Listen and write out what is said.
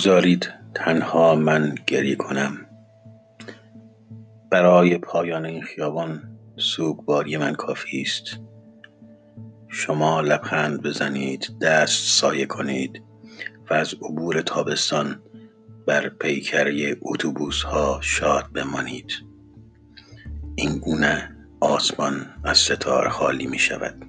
بگذارید تنها من گریه کنم. برای پایان این خیابان سوگواری من کافی است. شما لبخند بزنید دست سایه کنید و از عبور تابستان بر پیکری اتوبوس ها شاد بمانید. این گونه آسمان از ستاره خالی می شود